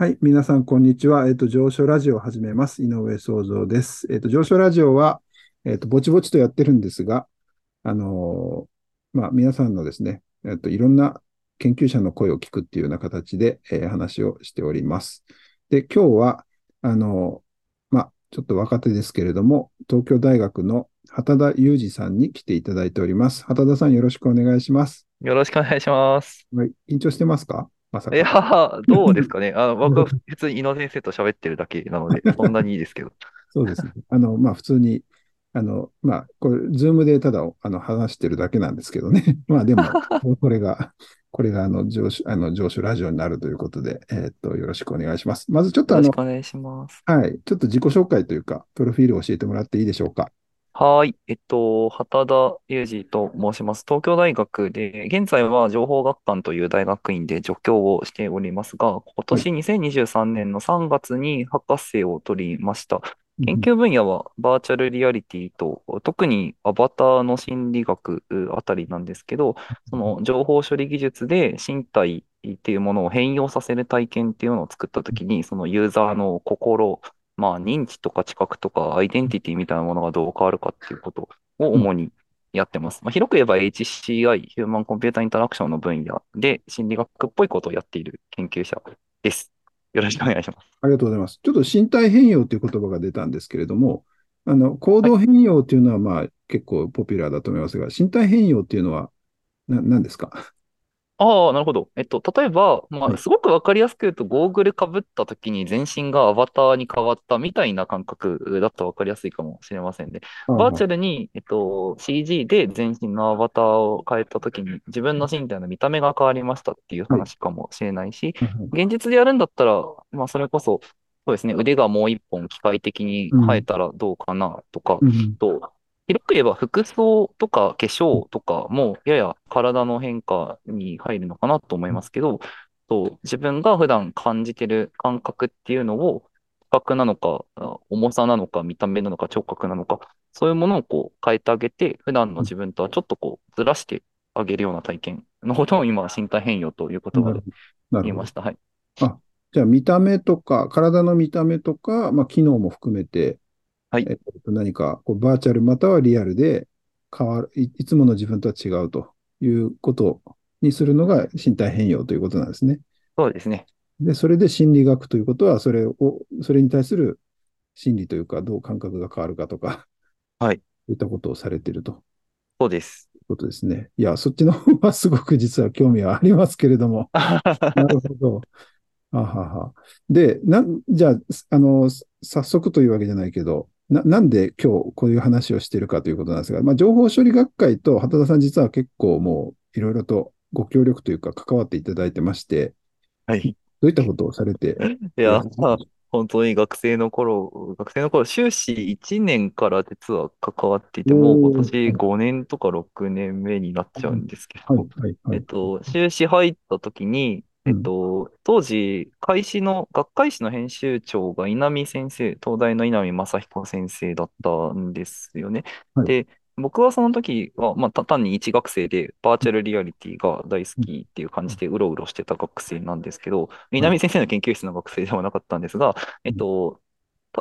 はい、皆さん、こんにちは。えっ、と、上昇ラジオを始めます。井上創造です。えっ、と、上昇ラジオは、えっ、と、ぼちぼちとやってるんですが、あのー、まあ、皆さんのですね、えっ、と、いろんな研究者の声を聞くっていうような形で、えー、話をしております。で、今日は、あのー、まあ、ちょっと若手ですけれども、東京大学の畑田裕二さんに来ていただいております。畑田さん、よろしくお願いします。よろしくお願いします。はい、緊張してますか？まさか。いや、どうですかね。あの、僕は普通に井野先生と喋ってるだけなので、そんなにいいですけど。そうですね。あの、まあ、普通に、あの、まあ、これ、ズームでただ、あの、話してるだけなんですけどね。まあ、でも、これが、これが、あの、上司、あの、上司ラジオになるということで、えー、っと、よろしくお願いします。まずちょっとあの、よろしくお願いします。はい。ちょっと自己紹介というか、プロフィールを教えてもらっていいでしょうか。はい。えっと、畑田裕二と申します。東京大学で、現在は情報学館という大学院で助教をしておりますが、今年2023年の3月に博士を取りました。研究分野はバーチャルリアリティと、特にアバターの心理学あたりなんですけど、その情報処理技術で身体っていうものを変容させる体験っていうのを作ったときに、そのユーザーの心、まあ、認知とか知覚とかアイデンティティみたいなものがどう変わるかっていうことを主にやってます。まあ、広く言えば HCI、ヒューマンコンピューターインタラクションの分野で心理学っぽいことをやっている研究者です。よろしくお願いします。ありがとうございます。ちょっと身体変容という言葉が出たんですけれども、あの、行動変容というのはまあ、結構ポピュラーだと思いますが、身体変容っていうのは何ですか？ああ、なるほど。えっと、例えば、まあ、はい。すごくわかりやすく言うと、ゴーグルかぶった時に全身がアバターに変わったみたいな感覚だとわかりやすいかもしれませんね。バーチャルに、えっと、CG で全身のアバターを変えた時に自分の身体の見た目が変わりましたっていうはい。話かもしれないし、はいはい現実でやるんだったら、まあ、それこそ、そうですね、腕がもう一本機械的にうん。生えたらどうかなとか、うん。と、広く言えば服装とか化粧とかもやや体の変化に入るのかなと思いますけど、と自分が普段感じてる感覚っていうのを、視覚なのか、あ重さなのか、見た目なのか、聴覚なのか、そういうものをこう変えてあげて、普段の自分とはちょっとこうずらしてあげるような体験のことを今は身体変容という言葉で。言いました。はい。あ、じゃあ見た目とか、体の見た目とか、まあ、機能も含めて、はい。えっと、何かこうバーチャルまたはリアルで変わるい、いつもの自分とは違うということにするのが身体変容ということなんですね。そうですね。で、それで心理学ということは、それを、それに対する心理というか、どう感覚が変わるかとか、はい。そういったことをされているとそうです。いうことですね。いや、そっちの方はすごく実は興味はありますけれども、なるほど。あはは。で、なん、じゃあ、あの、早速というわけじゃないけど、な、なんで今日こういう話をしているかということなんですが、まあ、情報処理学会と畑田さん実は結構もういろいろとご協力というか関わっていただいてまして、はい。どういったことをされて？いや、本当に学生の頃、学生の頃、修士1年から実は関わっていて、もう今年はい、5年とか6年目になっちゃうんですけはい、ど、はい、はい。えっと、修士入った時に、えっうん、と、当時、会誌の、学会誌の編集長が稲見先生、東大の稲見正彦先生だったんですよね。はい、で、僕はその時は、まあ、た単に一学生で、バーチャルリアリティが大好うん、きっていう感じで、うろうろしてた学生なんですけど、はい、南先生の研究室の学生ではなかったんですが、えうん、っと、た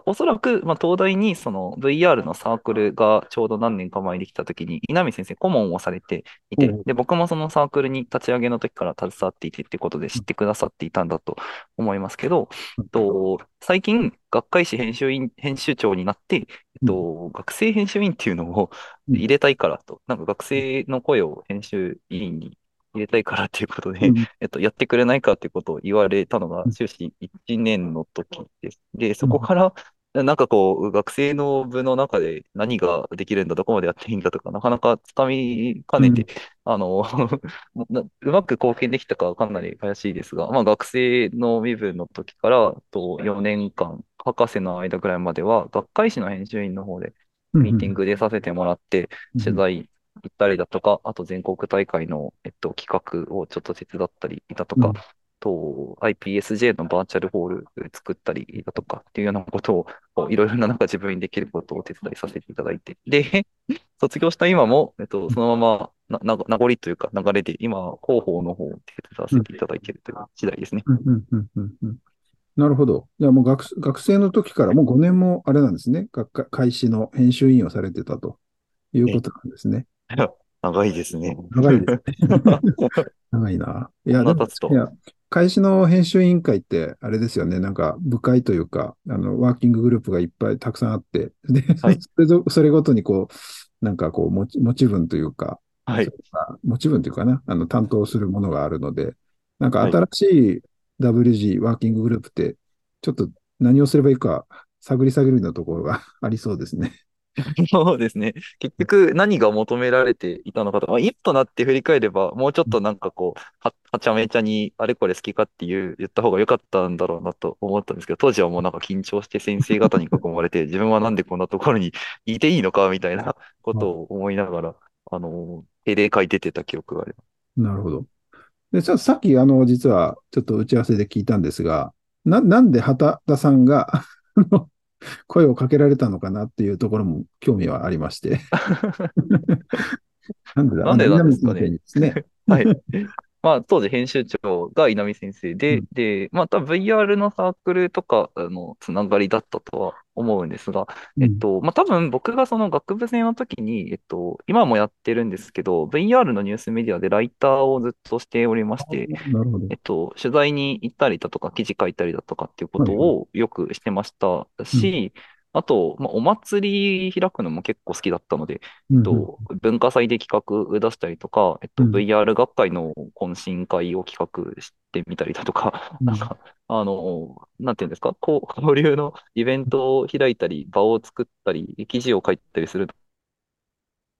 おそらく、まあ、東大にその VR のサークルがちょうど何年か前にできたときに、稲見先生顧問をされていて、で、僕もそのサークルに立ち上げの時から携わっていてってことで知ってくださっていたんだと思いますけど、えっと、最近、学会誌編集員、編集長になって、えっうん、と、学生編集員っていうのをうん、入れたいからと、なんか学生の声を編集委員に入れたいからっていうことで、うん、えっと、やってくれないかっていうことを言われたのが修士1年の時です。で、うん、そこからなんかこう、学生の部の中で何ができるんだ、どこまでやっていいんだとか、なかなかつかみかねて、うん、あの なうまく貢献できたかはかなり怪しいですが、まあ学生の身分の時からと4年間、博士の間ぐらいまでは、学会誌の編集員の方でうん、ミーティングでさせてもらって、うん、取材行ったりだとか、あと全国大会の、えっと、企画をちょっと手伝ったりだとか、うん、と IPSJ のバーチャルホール作ったりだとかっていうようなことを、いろいろななんか自分にできることをお手伝いさせていただいて、で、卒業した今も、えっと、そのままな、な、名残というか流れで、今、広報の方を手伝わうん、せていただいているという次第ですね。なるほど。じゃあもう学学生の時からもう5年もあれなんですね。学会開始の編集委員をされてたというえ、ことなんですね。長いですね。長いですね。長いな。いや、でも。いや、開始の編集委員会ってあれですよね。なんか部会というか、あの、ワーキンググループがいっぱいたくさんあって、で、はい。それぞ、それごとにこう、なんかこう、持ち、持ち分というか、そはい。持ち分というかな、あの、担当するものがあるので、なんかはい。新しい WG、ワーキンググループって、ちょっと何をすればいいか、探り探りのところがありそうですね。そうですね。結局何が求められていたのかと、まあ、今となって振り返れば、もうちょっとなんかこう、は、はちゃめちゃにあれこれ好きかっていう言った方が良かったんだろうなと思ったんですけど、当時はもうなんか緊張して先生方に囲まれて、自分はなんでこんなところにいていいのかみたいな ことを思いながら、あの、定例会出てた記憶があります。なるほど。で、さ、さっき、あの、実は、ちょっと打ち合わせで聞いたんですが、な、なんで畑田さんがあの声をかけられたのかなっていうところも興味はありまして。なんでだ、なんでなんですかね。ね。はい。まあ、当時編集長が稲見先生で、うん。で、また VR のサークルとかあのつながりだったとは思うんですが、うん。えっと、まあ多分僕がその学部生の時に、えっと、今もやってるんですけど、VR のニュースメディアでライターをずっとしておりまあして、なるほど。えっと、取材に行ったりだとか、記事書いたりだとかっていうこ。とをよくしてましたうん。し、あと、まあ、お祭り開くのも結構好きだったので、えっ。と、文化祭で企画出したりとか、えっと、うん。VR 学会の懇親会を企画してみたりだとか、うなんん。か、あの、なんていうんですか、こう、交流のイベントを開いたり、場を作ったり、記事を書いたりする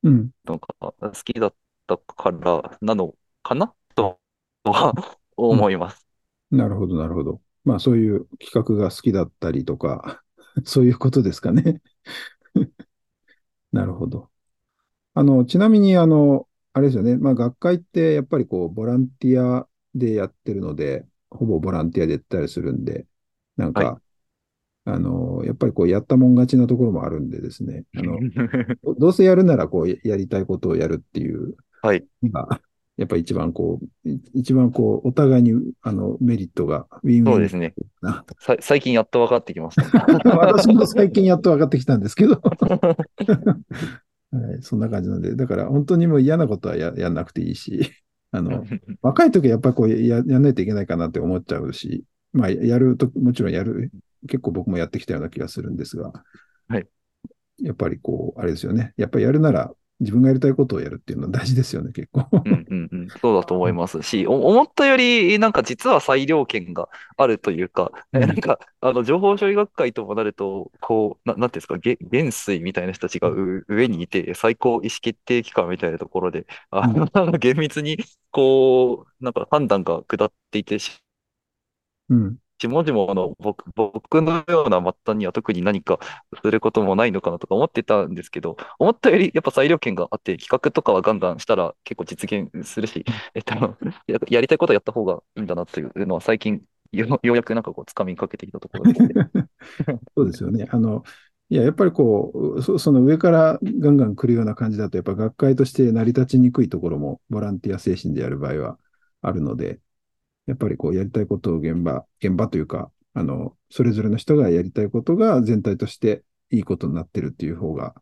うんのが好きだったからなのかな？とはうん思います。なるほど、なるほど。まあ、そういう企画が好きだったりとか、そういうことですかね。なるほど。あの、ちなみに、あの、あれですよね。まあ、学会ってやっぱりこう、ボランティアでやってるので、ほぼボランティアでやったりするんで、なんはい。か、あの、やっぱりこう、やったもん勝ちなところもあるんでですね。あの、どどうせやるなら、こう、やりたいことをやるっていうはい。やっぱり一番こう、い一番こう、お互いに、あの、メリットがウィンウィンそうですね。最近やっと分かってきましたね。私も最近やっと分かってきたんですけど はい、そんな感じなんで、だから本当にもう嫌なことはや、やんなくていいし、あの、若い時はやっぱりこうや、やんないといけないかなって思っちゃうし、まあ、やると、もちろんやる、結構僕もやってきたような気がするんですが、はい。やっぱりこう、あれですよね。やっぱりやるなら自分がやりたいことをやるっていうのは大事ですよね、結構。うんうんうん。そうだと思いますし、お思ったより、なんか実は裁量権があるというか、うん。えなんか、あの、情報処理学会ともなると、こう、な、なんていうんですか、げ元帥みたいな人たちがう上にいて、最高意思決定機関みたいなところで、あの、うん。なんか厳密に、こう、なんか判断が下っていて、うん。下々の僕、僕のような末端には特に何かすることもないのかなとか思ってたんですけど、思ったよりやっぱ裁量権があって、企画とかはガンガンしたら結構実現するし、えっと、ややりたいことやった方がいいんだなというのは最近よ、ようやくなんかこう掴みかけてきたところですね。そうですよね。あの、いや、やっぱりこう、そ、その上からガンガン来るような感じだと、やっぱ学会として成り立ちにくいところも、ボランティア精神でやる場合はあるので、やっぱりこうやりたいことを現場、現場というか、あの、それぞれの人がやりたいことが全体としていいことになってるっていう方が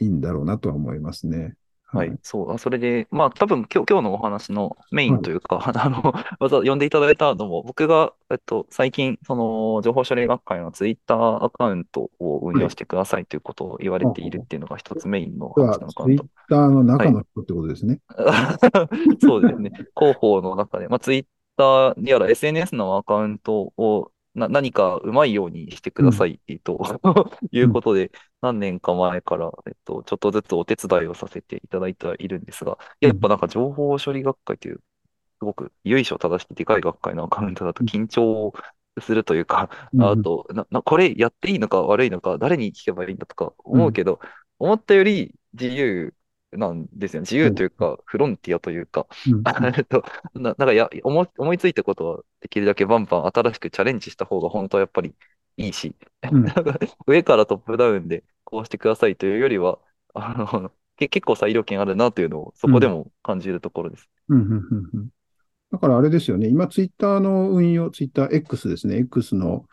いいんだろうなとは思いますね。はい、はい。そう、あそれで、まあ多分今日、今日のお話のメイはい。ンというか、あの、わざわざ呼んでいただいたのも、僕が、えっと、最近、その、情報処理学会のツイッターアカウントを運はい。用してくださいということを言われているっていうのが一つメインの話なのかツイッなと。ターのはい。中の人ってことですね。そうですね。広報の中で、まあ、ツイッターやら SNS のアカウントをな何かうまいようにしてくうん。ださい、ということで、何年か前から、えっと、ちょっとずつお手伝いをさせていただいてはいるんですが、うん。やっぱなんか情報処理学会という、すごく由緒正しきでかい学会のアカウントだとうん。緊張するというか、うん。あと、な、な、これやっていいのか悪いのか、誰に聞けばいいんだとかうん。思うけど、思ったより自由なんですよ。自はい。由というか、フロンティアというか、うん。な、なんかや、思い、思いついたことはできるだけバンバン新しくチャレンジした方が本当はやっぱりいいし、うん。上からトップダウンでこうしてくださいというよりは、あの、け、結構裁量権あるなというのをそうん。こでも感じるところです。うん。うん。だからあれですよね。今、ツイッターの運用、ツイッター X ですね。X の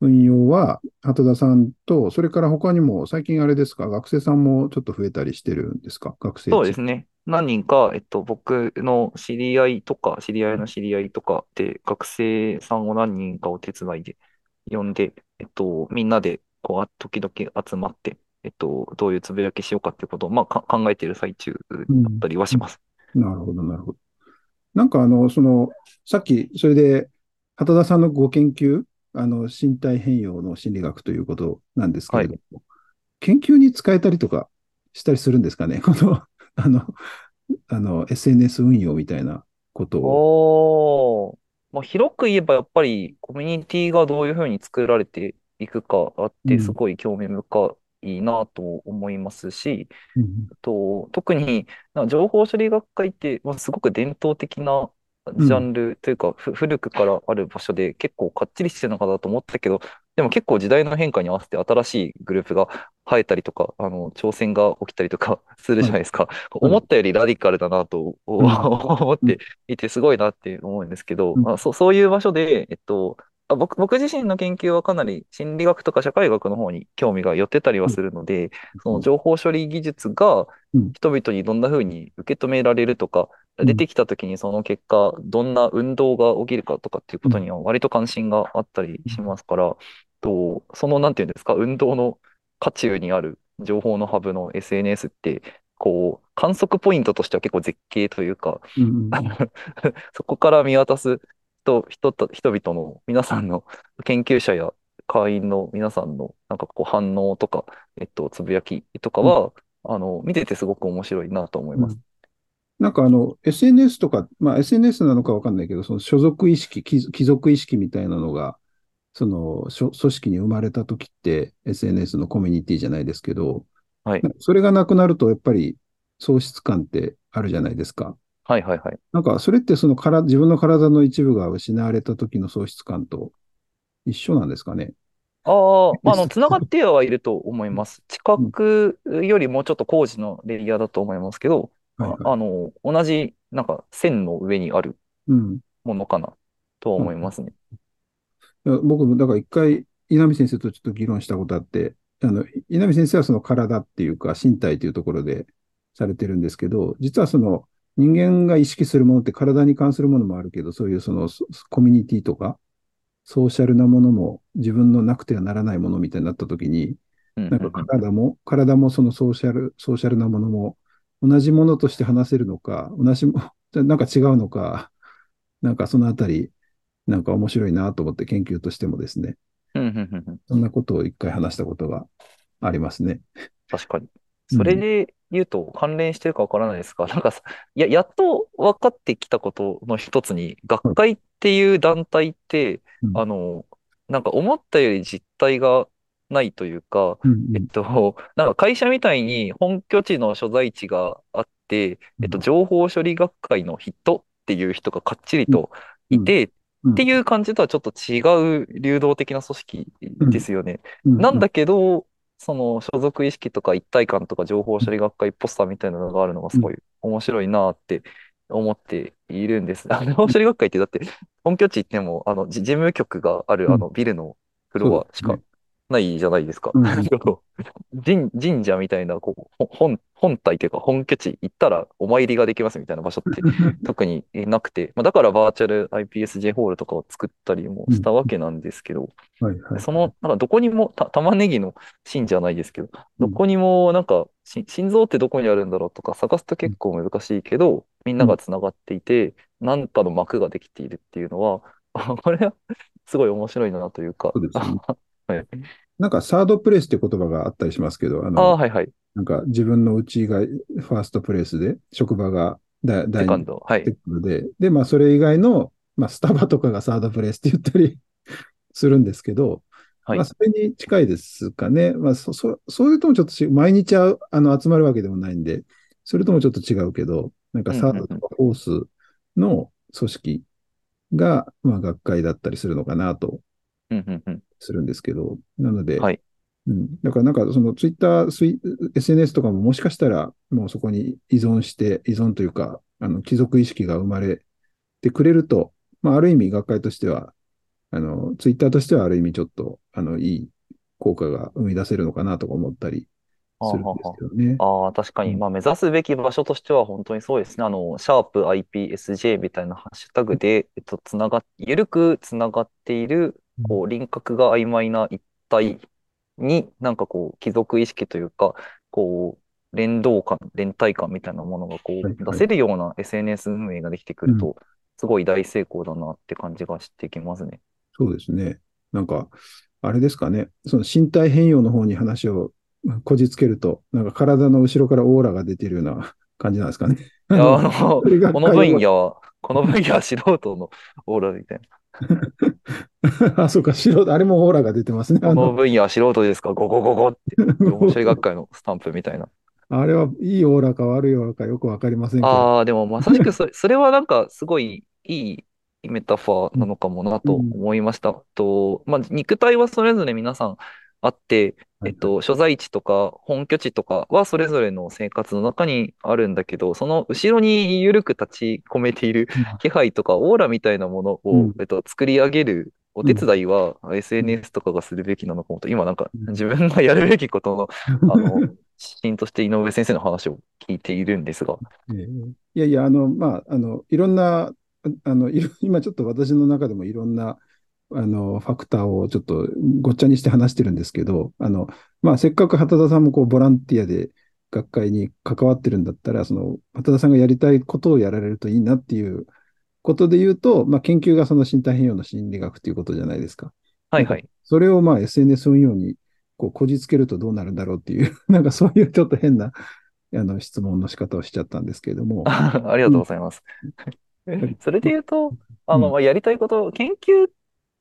運用は、畑田さんと、それから他にも、最近あれですか、学生さんもちょっと増えたりしてるんですか？学生そうですね。何人か、えっと、僕の知り合いとか、知り合いの知り合いとかで、学生さんを何人かお手伝いで呼んで、えっと、みんなで、こう、時々集まって、えっと、どういうつぶやきしようかっていうことを、まあ、か考えている最中だったりはします。なるほど、なるほど。なんかあの、その、さっき、それで、畑田さんのご研究、あの、身体変容の心理学ということなんですけれども、はい、研究に使えたりとかしたりするんですかね？この、あの、あの、SNS 運用みたいなことを。おまあ、広く言えばやっぱりコミュニティがどういうふうに作られていくかあって、すごい興味深いなと思いますし、うん、と特に情報処理学会って、まあ、すごく伝統的なジャンルというか、うん、古くからある場所で結構かっちりしてるのかなと思ったけど、でも結構時代の変化に合わせて新しいグループが生えたりとか、あの、挑戦が起きたりとかするじゃないですか。思ったよりラディカルだなと、うん、思っていてすごいなって思うんですけど、まあ、そそういう場所で、えっと、あ僕僕自身の研究はかなり心理学とか社会学の方に興味が寄ってたりはするので、その情報処理技術が人々にどんな風に受け止められるとか、出てきた時にその結果、どんな運動が起きるかとかっていうことには割と関心があったりしますから、とそのなんていうんですか、運動の渦中にある情報のハブの SNS って、こう、観測ポイントとしては結構絶景というか、そこから見渡す人人人々の皆さんの研究者や会員の皆さんのなんかこう反応とか、えっと、つぶやきとかは、うん、あの見ててすごく面白いなと思います。うん、なんかあの、SNS とか、まあ SNS なのかわかんないけど、その所属意識、貴族意識みたいなのが、その組織に生まれた時って SNS のコミュニティじゃないですけど、はい、それがなくなると、やっぱり喪失感ってあるじゃないですか。はいはいはい。なんか、それってそのから自分の体の一部が失われた時の喪失感と一緒なんですかね。ああ、まあ、あの、つながってはいると思います。知覚よりもうちょっと工事のレイヤーだと思いますけど、はいはい、あの、同じ、なんか、線の上にあるものかなとは思いますね。うん、僕も、だから一回、稲見先生とちょっと議論したことあって、あの、稲見先生はその体っていうか、身体というところでされてるんですけど、実はその、人間が意識するものって体に関するものもあるけど、そういうそのコミュニティとか、ソーシャルなものも自分のなくてはならないものみたいになったときに、なんか体も、体もそのソーシャル、ソーシャルなものも同じものとして話せるのか、同じも、なんか違うのか、なんかそのあたり、なんか面白いなと思って研究としてもですね、そんなことを一回話したことがありますね。確かに。それで言うと関連してるかわからないですが、なんかや、やっと分かってきたことの一つに、学会っていう団体って、うん、あの、なんか思ったより実態がないというか、うんうん、えっと、なんか会社みたいに本拠地の所在地があって、えっと、情報処理学会の人っていう人がかっちりといて、っていう感じとはちょっと違う流動的な組織ですよね。なんだけど、その所属意識とか一体感とか情報処理学会ポスターみたいなのがあるのがすごい面白いなって思っているんです。あの、情報処理学会ってだって本拠地行っても、あの、事務局があるあのビルのフロアしかないじゃないですか。神神社みたいなこう本本体というか本拠地行ったらお参りができますみたいな場所って 特になくて、まあ、だからバーチャル IPSJ ホールとかを作ったりもしたわけなんですけど、はいはい、その、なんかどこにもた玉ねぎの芯じゃないですけど、どこにもなんか心臓ってどこにあるんだろうとか探すと結構難しいけど、みんながつながっていて、何かの膜ができているっていうのは、これはすごい面白いなというか、そうですねはい、なんかサードプレイスって言葉があったりしますけど、あの、あはいはい。なんか自分のうちがファーストプレイスで、職場が第セカンド、はい。で、で、まあそれ以外の、まあスタバとかがサードプレイスって言ったり するんですけど、はい、まあそれに近いですかね。まあそ、そ、それともちょっと毎日あの集まるわけでもないんで、それともちょっと違うけど、なんかサードとかフォースの組織が、まあ学会だったりするのかなとするんですけど、なので、はい、うん、だからなんかそのツイッター、SNS とかももしかしたらもうそこに依存して、依存というか、あの貴族意識が生まれてくれると、まあ、ある意味学会としては、あの、ツイッターとしてはある意味ちょっと、あの、いい効果が生み出せるのかなとか思ったりするんですけどね。ああ、確かに。まあ、目指すべき場所としては本当にそうですね。あの、シャープ IPSJ みたいなハッシュタグで、えっと、つながっ、ゆるくつながっている、こう、輪郭が曖昧な一体に、なんかこう、貴族意識というか、こう、連動感、連帯感みたいなものがこう、出せるような SNS 運営ができてくると、すごい大成功だなって感じがしてきますね。そうですね。なんか、あれですかね。その身体変容の方に話をこじつけると、なんか体の後ろからオーラが出てるような感じなんですかね。いやあの、この分野は、この分野は素人のオーラみたいな。あ、そうか、素人、あれもオーラが出てますね。あこのの、分野は素人ですか？ゴゴゴゴって、面白い学会のスタンプみたいな。あれはいいオーラか悪いオーラかよくわかりませんけど。ああ、でもまさしくそれ、それはなんかすごいいいメタファーなのかもなと思いました。と、まあ、肉体はそれぞれ皆さんあって、はいえっと、所在地とか本拠地とかはそれぞれの生活の中にあるんだけど、その後ろに緩く立ち込めている気配とかオーラみたいなものを、うん。えっと、作り上げるお手伝いは SNS とかがするべきなのかもと、今なんかうん。自分がやるべきことの、あの、指針として井上先生の話を聞いているんですが。ええいやいや、あの、まあ、あの、いろんな、あの、今ちょっと私の中でもいろんな、あの、ファクターをちょっとごっちゃにして話してるんですけど、あの、まあ、せっかく畑田さんもこう、ボランティアで学会に関わってるんだったら、その、畑田さんがやりたいことをやられるといいなっていうことで言うと、まあ、研究がその身体変容の心理学ということじゃないですか。はいはい。それをまあ SNS 運用にこうこじつけるとどうなるんだろうっていう、なんかそういうちょっと変なあの質問の仕方をしちゃったんですけれども。ありがとうございます。ん それで言うと、あの、やりたいこと、研究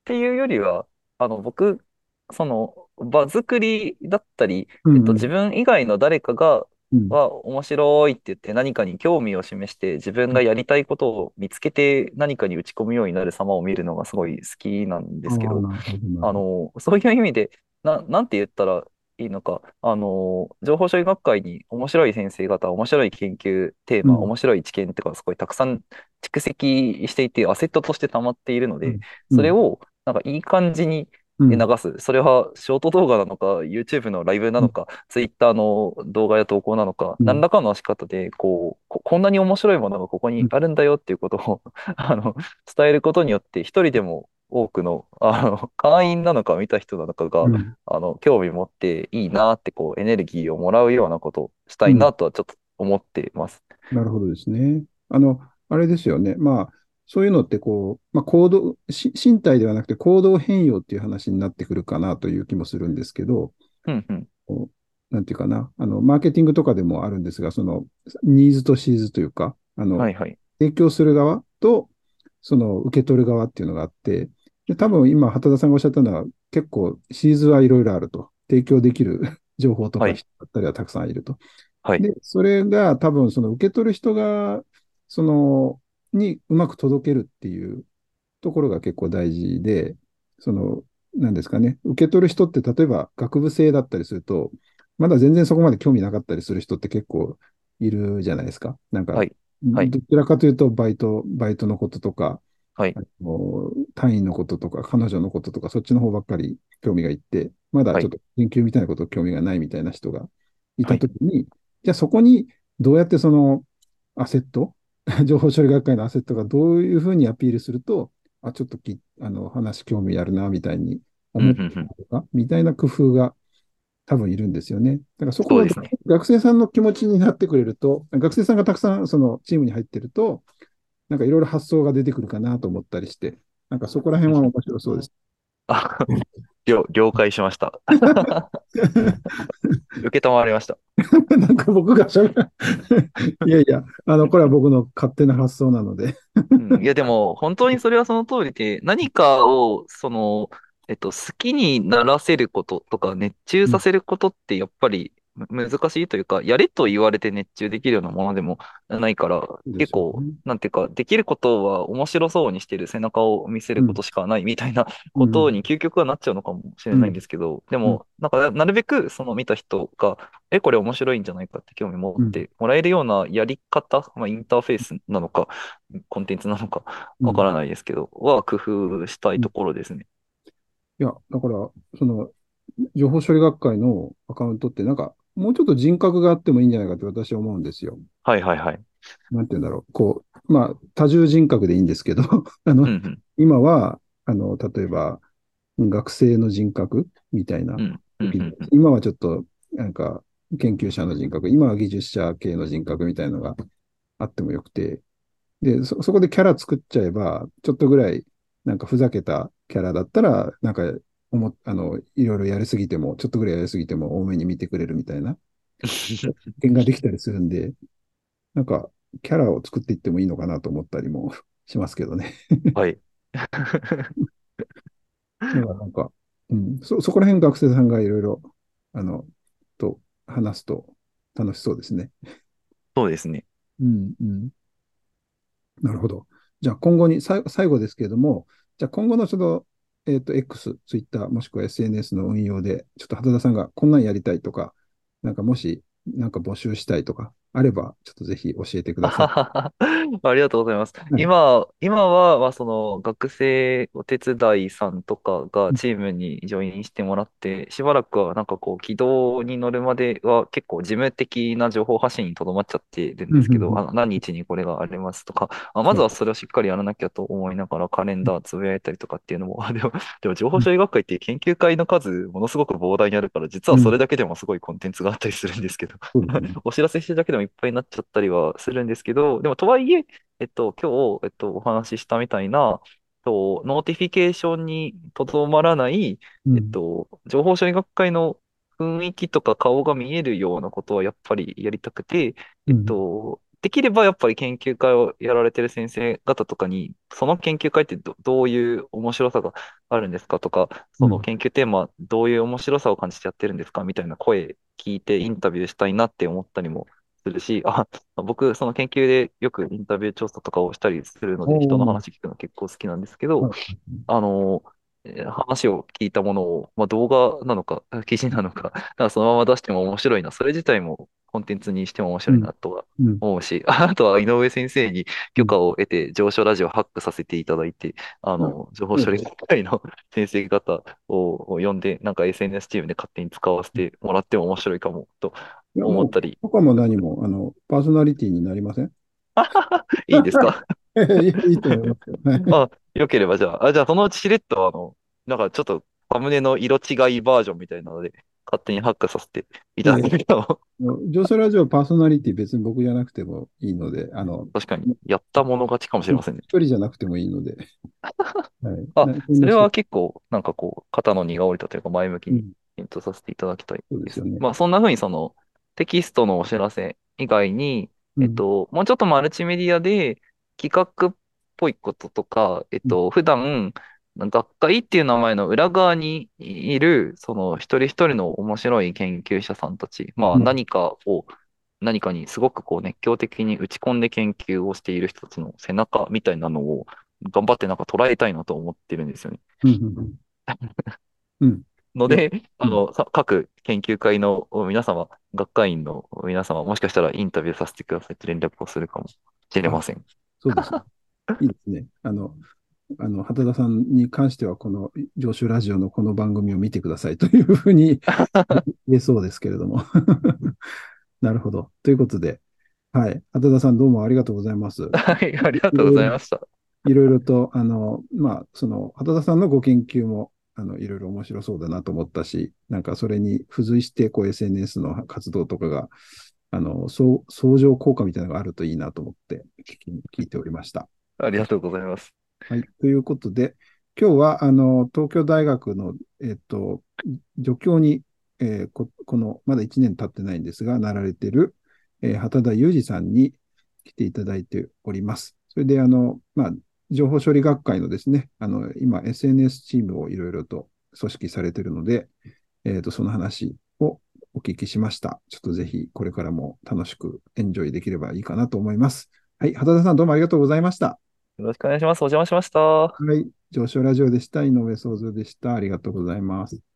っていうよりは、あの、僕、その、場作りだったり、うんえっと、自分以外の誰かが、うん。は面白いって言って何かに興味を示して自分がやりたいことを見つけて何かに打ち込むようになる様を見るのがすごい好きなんですけど、あの、そういう意味で、な、なんて言ったらいいのか、あの、情報処理学会に面白い先生方、面白い研究テーマ、うん。面白い知見っていうか、すごいたくさん蓄積していて、アセットとして溜まっているので、うん。それを、なんかいい感じにうん流す。それはショート動画なのか、YouTube のライブなのか、Twitter の動画や投稿なのか、うん何らかの仕方で、こう、ここんなに面白いものがここにあるんだよっていうことを、あの、伝えることによって、一人でも多くの、あの、会員なのか見た人なのかが、うんあの、興味持っていいなって、こう、エネルギーをもらうようなことをしたいなとはちょっと思っています。なるほどですね。あの、あれですよね。まあ、そういうのってこう、まあ、行動、し身体ではなくて行動変容っていう話になってくるかなという気もするんですけど、うんうん。なんていうかな、あの、マーケティングとかでもあるんですが、その、ニーズとシーズというか、あの、はいはい。提供する側と、その受け取る側っていうのがあって、で多分今、畑田さんがおっしゃったのは、結構シーズはいろいろあると。提供できる 情報とかはいだったりはたくさんいると。はい。で、それが多分その受け取る人が、その、にうまく届けるっていうところが結構大事で、その、なんですかね、受け取る人って例えば学部生だったりすると、まだ全然そこまで興味なかったりする人って結構いるじゃないですか。なんか、はい。はい。どちらかというとバイト、バイトのこととか、はい。あの単位のこととか、彼女のこととか、そっちの方ばっかり興味がいって、まだちょっと研究みたいなこと興味がないみたいな人がいたときに、じゃあそこにどうやってそのアセット、情報処理学会のアセットがどういうふうにアピールすると、あ、ちょっときあの話興味あるな、みたいに思ってるか、みたいな工夫が多分いるんですよね。だからそこは学生さんの気持ちになってくれると、学生さんがたくさんそのチームに入ってると、なんかいろいろ発想が出てくるかなと思ったりして、なんかそこら辺は面白そうです。あ、了、了解しました。受けたまわりました。なんか僕がしゃべらいやいや、あの、これは僕の勝手な発想なので。うんいや、でも、本当にそれはその通りで、何かを、その、えっと、好きにならせることとか、熱中させることって、やっぱり、む難しいというか、やれと言われて熱中できるようなものでもないから、です結構。なんていうか、できることは面白そうにしてる背中を見せることしかないみたいなうん。ことに究極はなっちゃうのかもしれないんうん。ですけど、でうん。も、なんか、なるべくその見た人が、え、これ面白いんじゃないかって興味持うん。ってもらえるようなやり方、まあ、インターフェースなのか、コンテンツなのか、うん。わからないですけど、は工夫したいところですね。いや、だから、その、情報処理学会のアカウントって、なんか、もうちょっと人格があってもいいんじゃないかって私は思うんですよ。はいはいはい。なんて言うんだろう。こう、まあ、多重人格でいいんですけど、あの、うんうん。今は、あの、例えば、学生の人格みたいなうんうんうんうん。今はちょっと、なんか、研究者の人格、今は技術者系の人格みたいなのがあってもよくて、で、そ、そこでキャラ作っちゃえば、ちょっとぐらい、なんかふざけたキャラだったら、なんか、おも、あの、いろいろやりすぎても、ちょっとぐらいやりすぎても多めに見てくれるみたいな、点ができたりするんで、なんか、キャラを作っていってもいいのかなと思ったりも しますけどね。はい。だからなんか、うん、そ、そこら辺学生さんがいろいろ、あの、と話すと楽しそうですね。そうですね。うん、うん。なるほど。じゃあ今後に、最後ですけれども、じゃあ今後のちょっと、えっと、X、Twitter、もしくは SNS の運用で、ちょっと畑田さんがこんなんやりたいとか、なんかもし、なんか募集したいとか、あれば、ちょっとぜひ教えてください。ありがとうございます。はい。今、今は、まあ、その学生お手伝いさんとかがうんチームにジョインしてもらって、しばらくはなんかこう、軌道に乗るまでは結構事務的な情報発信にとどまっちゃってるんうん、ですけど、うん、あの何日にこれがありますとか、あ、まはい。ずはそれをしっかりやらなきゃと思いながらカレンうん、ダーつぶやいたりとかっていうのも、あでも、でも情報うん、処理学会って研究会の数ものすごく膨大にあるから、実はそれだけでもすごいコンテンツがあったりするんですけど。お知らせしてるだけでもいっぱいになっちゃったりはするんですけど、でもとはいえ、えっと、今日、えっと、お話ししたみたいな、えっと、 notification にとどまらない、えっうん、と、情報処理学会の雰囲気とか顔が見えるようなことはやっぱりやりたくて、うえっん、と、できればやっぱり研究会をやられてる先生方とかに、その研究会ってど、どういう面白さがあるんですかとか、うそのん、研究テーマ、どういう面白さを感じてやってるんですかみたいな声聞いてインタビューしたいなって思ったりもするし、あ、僕、その研究でよくインタビュー調査とかをしたりするので、人の話聞くの結構好きなんですけど、はい。あの、えー話を聞いたものを、まあ、動画なのか、記事なのか、なんかそのまま出しても面白いな、それ自体もコンテンツにしても面白いうん、なとはうん、思うし、あとは井上先生にうん。許可を得て、上昇ラジオハックさせていただいて、あはい。の、情報処理。学会の先生方をを呼んで、なんか SNS チームで勝手に使わせてもらっても面白いかもと思ったり、とかも何も、あの、パーソナリティになりません？いいですか？いいと思いますよ。はい。あ、よければじゃあ、あ、じゃあそのうちしれっとあの、なんかちょっとサムネの色違いバージョンみたいなので、勝手にハックさせていただけええると、上昇ラジオパーソナリティ別に僕じゃなくてもいいので、あの、確かに、やったもの勝ちかもしれませんね。一人じゃなくてもいいので、はい。あ、それは結構、なんかこう、肩の荷が下りたというか、前向きにうん、検討させていただきたいです。そうですよね。まあ、そんな風にその、テキストのお知らせ以外に、うん、えっと、もうちょっとマルチメディアで企画っぽいこととか、えっうん、と、普段、学会っていう名前の裏側にいる、その一人一人の面白い研究者さんたち、まあうん。何かを、何かにすごくこう熱狂的に打ち込んで研究をしている人たちの背中みたいなのを頑張ってなんか捉えたいなと思ってるんですよね。うん、うん、ので、あうん、の、さ各研究会の皆様、学会員の皆様、もしかしたらインタビューさせてくださいって連絡をするかもしれまあ、せん。そうですね。いいですね。あの、あの、畑田さんに関しては、この上州ラジオのこの番組を見てくださいというふうに 言えそうですけれども。なるほど。ということで、はい。畑田さんどうもありがとうございます。はい、ありがいとうございました。いろいろと、あの、まあ、その、畑田さんのご研究も、あの、いろいろ面白そうだなと思ったし、なんかそれに付随して、こう SNS の活動とかが、あの、相相乗効果みたいなのがあるといいなと思って聞いておりました。ありがとうございます。はい。ということで、今日は、あの、東京大学の、えっと、助教に、えーこ、この、まだ1年経ってないんですが、なられている、えー畑田裕二さんに来ていただいております。それで、あの、まあ、情報処理学会のですね、あの、今、SNS チームをいろいろと組織されているので、えっと、その話をお聞きしました。ちょっとぜひこれからも楽しくエンジョイできればいいかなと思います。はい。畑田さんどうもありがとうございました。よろしくお願いします。お邪魔しました。はい。上昇ラジオでした。井上創造でした。ありがとうございます。